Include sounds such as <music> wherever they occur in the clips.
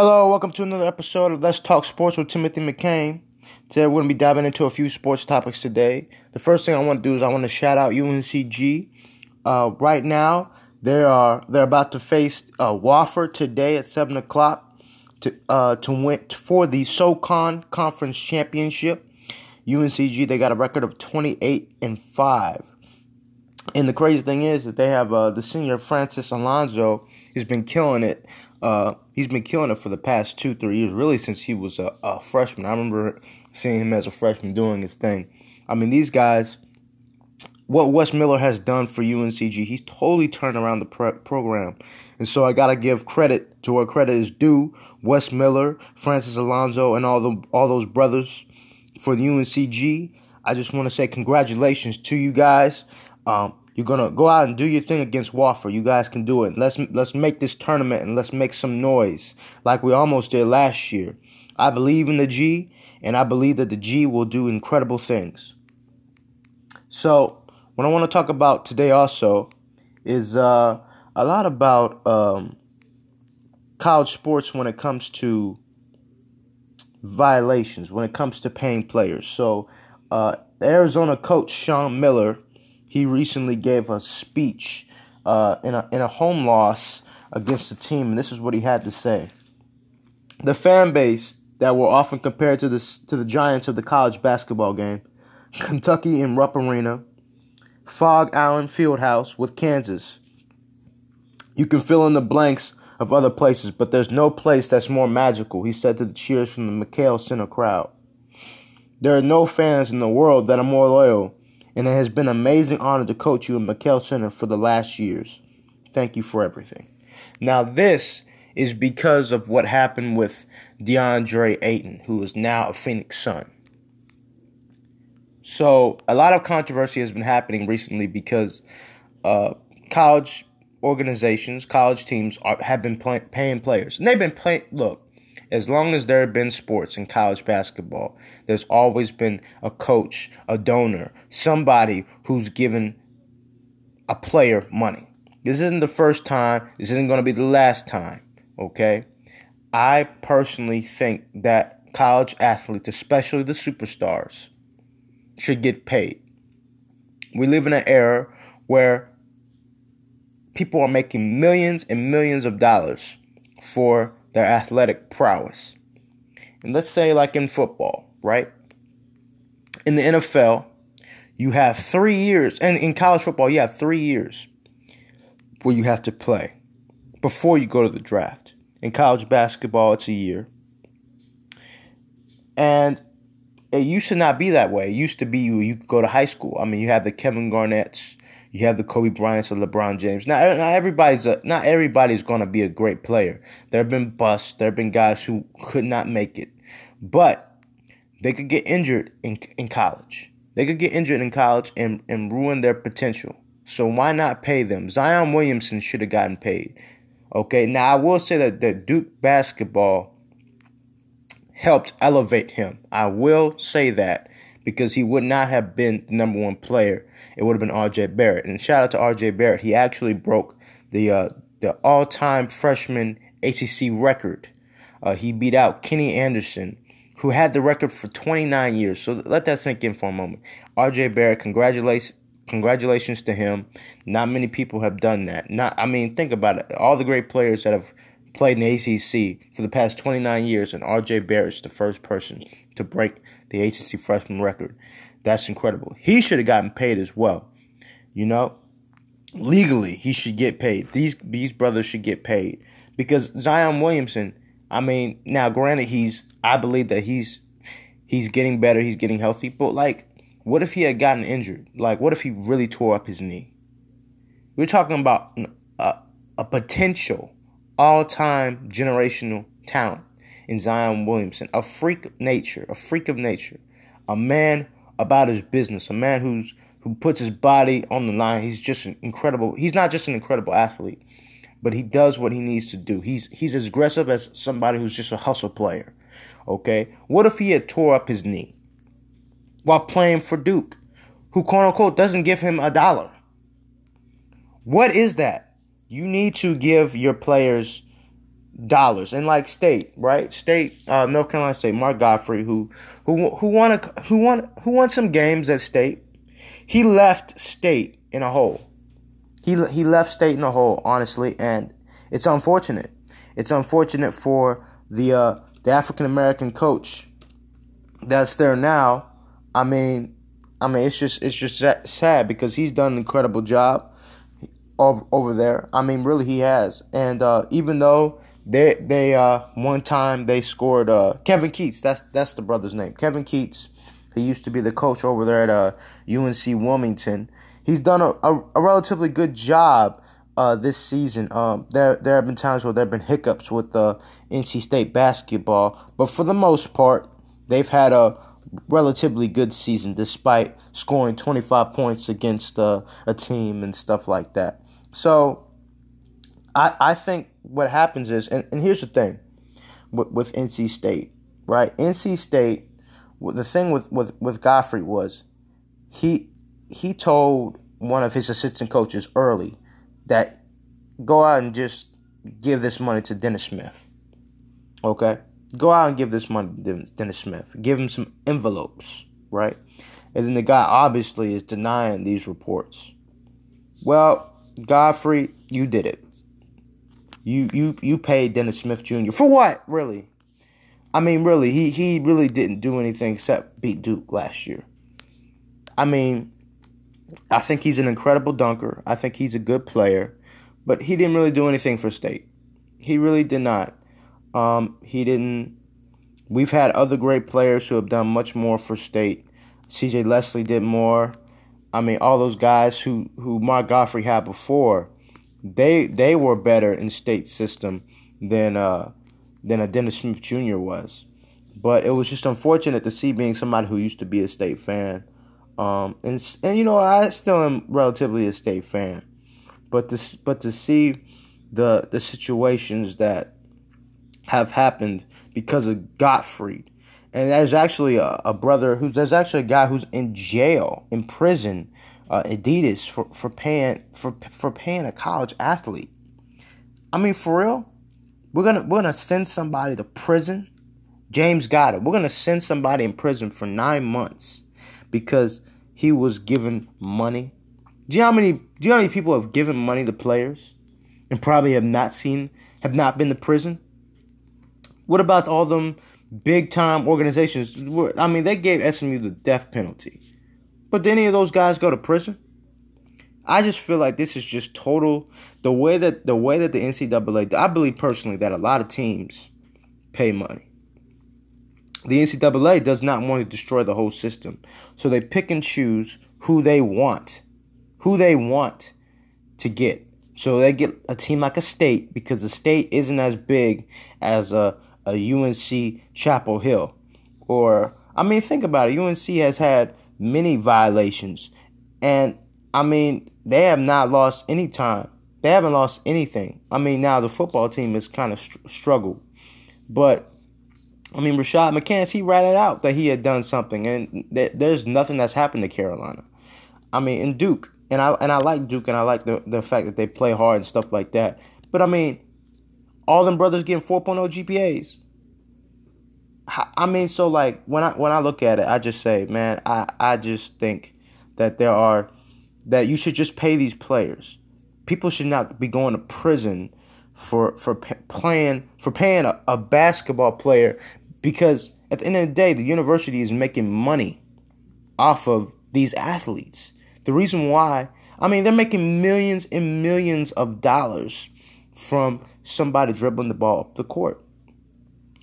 Hello, welcome to another episode of Let's Talk Sports with Timothy McCain. Today we're going to be diving into a few sports topics today. The first thing I want to do is I want to shout out UNCG. Uh, right now, they are they're about to face uh, Wofford today at seven o'clock to uh, to win for the SoCon Conference Championship. UNCG they got a record of twenty eight and five. And the crazy thing is that they have uh, the senior Francis Alonso has been killing it. Uh, he's been killing it for the past two, three years, really since he was a, a, freshman. I remember seeing him as a freshman doing his thing. I mean, these guys, what Wes Miller has done for UNCG, he's totally turned around the pre- program. And so I gotta give credit to where credit is due. Wes Miller, Francis Alonso, and all the all those brothers for the UNCG. I just want to say congratulations to you guys. Um, you're gonna go out and do your thing against Wofford. You guys can do it. Let's let's make this tournament and let's make some noise like we almost did last year. I believe in the G, and I believe that the G will do incredible things. So, what I want to talk about today also is uh, a lot about um, college sports when it comes to violations, when it comes to paying players. So, uh, Arizona coach Sean Miller he recently gave a speech uh, in a in a home loss against the team, and this is what he had to say. The fan base that were often compared to the to the giants of the college basketball game, <laughs> Kentucky in Rupp Arena, Phog Allen Fieldhouse with Kansas. You can fill in the blanks of other places, but there's no place that's more magical, he said to the cheers from the McKale Center crowd. There are no fans in the world that are more loyal and it has been an amazing honor to coach you in McKale Center for the last years. Thank you for everything. Now, this is because of what happened with DeAndre Ayton, who is now a Phoenix Sun. So, a lot of controversy has been happening recently because uh, college organizations, college teams are, have been play, paying players. And they've been playing, look, as long as there have been sports in college basketball, there's always been a coach, a donor, somebody who's given a player money. This isn't the first time, this isn't going to be the last time, okay? I personally think that college athletes, especially the superstars, should get paid. We live in an era where people are making millions and millions of dollars for their athletic prowess. And let's say, like in football, right? In the NFL, you have three years, and in college football, you have three years where you have to play before you go to the draft. In college basketball, it's a year. And it used to not be that way. It used to be you, you could go to high school. I mean, you have the Kevin Garnett's, you have the Kobe Bryant's or LeBron James. Not, not everybody's a, not everybody's going to be a great player. There have been busts. There have been guys who could not make it, but they could get injured in in college. They could get injured in college and, and ruin their potential. So why not pay them? Zion Williamson should have gotten paid. Okay, now I will say that, that Duke basketball helped elevate him. I will say that because he would not have been the number one player. It would have been R.J. Barrett. And shout out to R.J. Barrett. He actually broke the uh, the all time freshman ACC record. Uh, he beat out Kenny Anderson, who had the record for 29 years. So let that sink in for a moment. R.J. Barrett, congratulations. Congratulations to him. Not many people have done that. Not, I mean, think about it. All the great players that have played in the ACC for the past 29 years, and R.J. Barrett's the first person to break the ACC freshman record. That's incredible. He should have gotten paid as well. You know, legally he should get paid. These these brothers should get paid because Zion Williamson. I mean, now granted, he's I believe that he's he's getting better. He's getting healthy. But like, what if he had gotten injured? Like, what if he really tore up his knee? We're talking about a, a potential all-time generational talent in Zion Williamson, a freak of nature, a freak of nature, a man about his business, a man who's who puts his body on the line. He's just an incredible. He's not just an incredible athlete, but he does what he needs to do. He's he's as aggressive as somebody who's just a hustle player. Okay, what if he had tore up his knee while playing for Duke, who quote unquote doesn't give him a dollar? What is that? You need to give your players dollars. And like State, right? State, uh, North Carolina State, Mark Gottfried, who who who won a, who won who won some games at State. He left State in a hole. He he left State in a hole, honestly, and it's unfortunate. It's unfortunate for the uh, the African American coach that's there now. I mean, I mean, it's just it's just sad because he's done an incredible job over, over there. I mean, really, he has. And uh, even though they they uh, one time they scored uh, Kevin Keatts that's that's the brother's name, Kevin Keatts He used to be the coach over there at uh, UNC Wilmington. He's done a, a, a relatively good job uh, this season. Um, there there have been times where there have been hiccups with the uh, NC State basketball, but for the most part, they've had a relatively good season despite scoring 25 points against uh, a team and stuff like that. So I I think what happens is, and, and here's the thing with, with NC State, right? NC State, the thing with, with, with Gottfried was he he told one of his assistant coaches early that go out and just give this money to Dennis Smith. Okay? Go out and give this money to Dennis Smith. Give him some envelopes, right? And then the guy obviously is denying these reports. Well, Gottfried, you did it. You you you paid Dennis Smith Jr. for what? Really? I mean, really, he he really didn't do anything except beat Duke last year. I mean, I think he's an incredible dunker. I think he's a good player, but he didn't really do anything for State. He really did not. Um, he didn't. We've had other great players who have done much more for State. C.J. Leslie did more. I mean, all those guys who who Mark Gottfried had before, they they were better in State system than uh than a Dennis Smith Jr. was. But it was just unfortunate to see being somebody who used to be a State fan. Um, and and you know I still am relatively a State fan, but to but to see the the situations that have happened because of Gottfried. And there's actually a, a brother who's there's actually a guy who's in jail, in prison, uh, Adidas for, for paying for for paying a college athlete. I mean, for real, we're gonna we're gonna send somebody to prison. James Goddard, we're gonna send somebody in prison for nine months because he was given money. Do you know how many do you know how many people have given money to players and probably have not seen have not been to prison? What about all them big time organizations? I mean, they gave SMU the death penalty. But did any of those guys go to prison? I just feel like this is just total the way that the way that the NCAA. I believe personally that a lot of teams pay money. The NCAA does not want to destroy the whole system, so they pick and choose who they want, who they want to get. So they get a team like a state because the state isn't as big as a a UNC Chapel Hill. Or, I mean, think about it. UNC has had many violations. And, I mean, they have not lost any time. They haven't lost anything. I mean, now the football team has kind of str- struggled. But, I mean, Rashad McCants, he ratted out that he had done something. And th- there's nothing that's happened to Carolina. I mean, in Duke. And I and I like Duke and I like the, the fact that they play hard and stuff like that. But I mean, all them brothers getting 4.0 GPAs. I mean, so like when I when I look at it, I just say, man, I I just think that there are that you should just pay these players. People should not be going to prison for for playing for paying a, a basketball player because at the end of the day, the university is making money off of these athletes. The reason why, I mean, they're making millions and millions of dollars from somebody dribbling the ball up the court.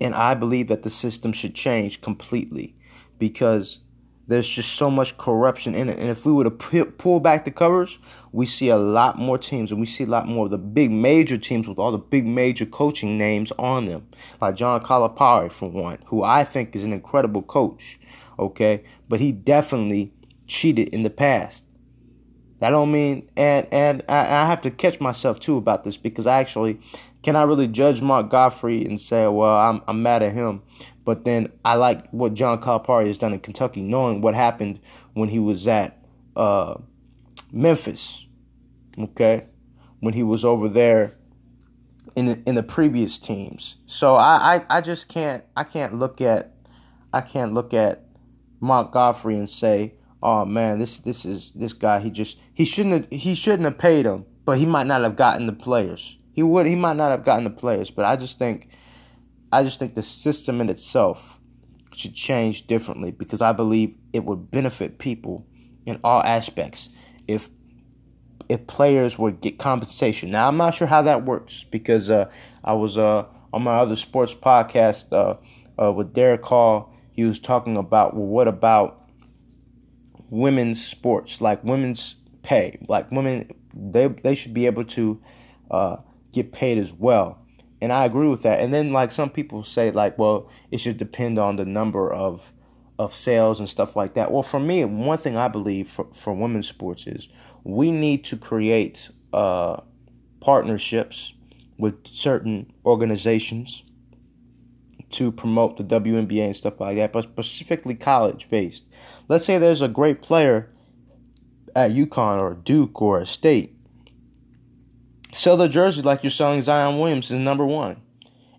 And I believe that the system should change completely because there's just so much corruption in it. And if we were to pull back the covers, we see a lot more teams and we see a lot more of the big major teams with all the big major coaching names on them. Like John Calipari, for one, who I think is an incredible coach. Okay. But he definitely cheated in the past. That don't mean, and and I, I have to catch myself too about this because I actually cannot really judge Mark Gottfried and say, well, I'm I'm mad at him. But then I like what John Calipari has done in Kentucky, knowing what happened when he was at uh, Memphis. Okay, when he was over there in the, in the previous teams. So I, I, I just can't I can't look at I can't look at Mark Gottfried and say, "Oh man, this this is this guy. He just he shouldn't have, he shouldn't have paid him, but he might not have gotten the players. He would he might not have gotten the players, but I just think I just think the system in itself should change differently because I believe it would benefit people in all aspects if if players would get compensation. Now I'm not sure how that works because uh, I was uh, on my other sports podcast uh, uh with Derek Hall. He was talking about well, what about women's sports, like women's pay, like women they they should be able to uh, get paid as well. And I agree with that. And then like some people say like, well, it should depend on the number of of sales and stuff like that. Well, for me, one thing I believe for, for women's sports is we need to create uh, partnerships with certain organizations to promote the WNBA and stuff like that, but specifically college based. Let's say there's a great player at UConn or Duke or a state. Sell the jersey like you're selling Zion Williamson number one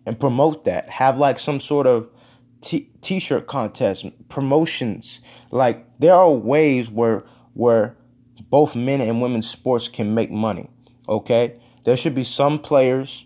and promote that. Have like some sort of t- shirt contest, promotions. Like there are ways where where both men and women's sports can make money. Okay? There should be some players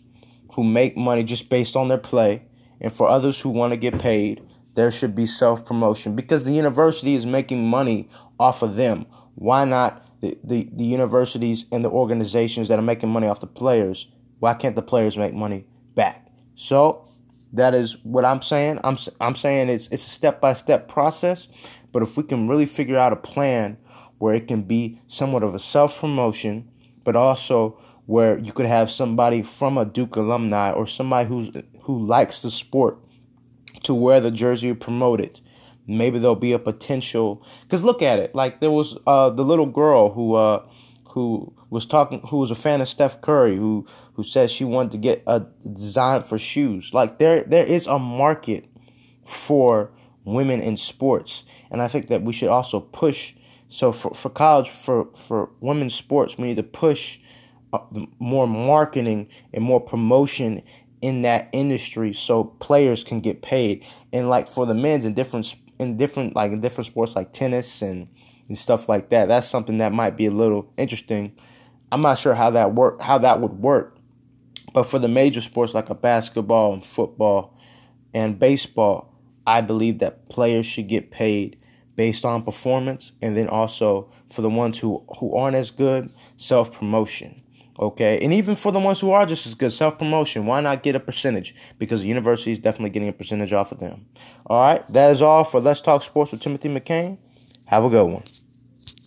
who make money just based on their play, and for others who want to get paid, there should be self promotion because the university is making money off of them. Why not the, the, universities and the organizations that are making money off the players? Why can't the players make money back? So that is what I'm saying. I'm I'm saying it's it's a step by step process, but if we can really figure out a plan where it can be somewhat of a self promotion, but also where you could have somebody from a Duke alumni or somebody who's who likes the sport to wear the jersey promoted. Maybe there'll be a potential because look at it like there was uh, the little girl who uh, who was talking who was a fan of Steph Curry who who says she wanted to get a design for shoes. Like there there is a market for women in sports. And I think that we should also push so for, for college for for women's sports we need to push uh, more marketing and more promotion in that industry so players can get paid and like for the men's in different in different like in different sports like tennis and and stuff like that that's something that might be a little interesting i'm not sure how that work how that would work but for the major sports like a basketball and football and baseball, I believe that players should get paid based on performance and then also for the ones who, who aren't as good, self promotion. Okay, and even for the ones who are just as good, self promotion, why not get a percentage? Because the university is definitely getting a percentage off of them. All right, that is all for Let's Talk Sports with Timothy McCain. Have a good one.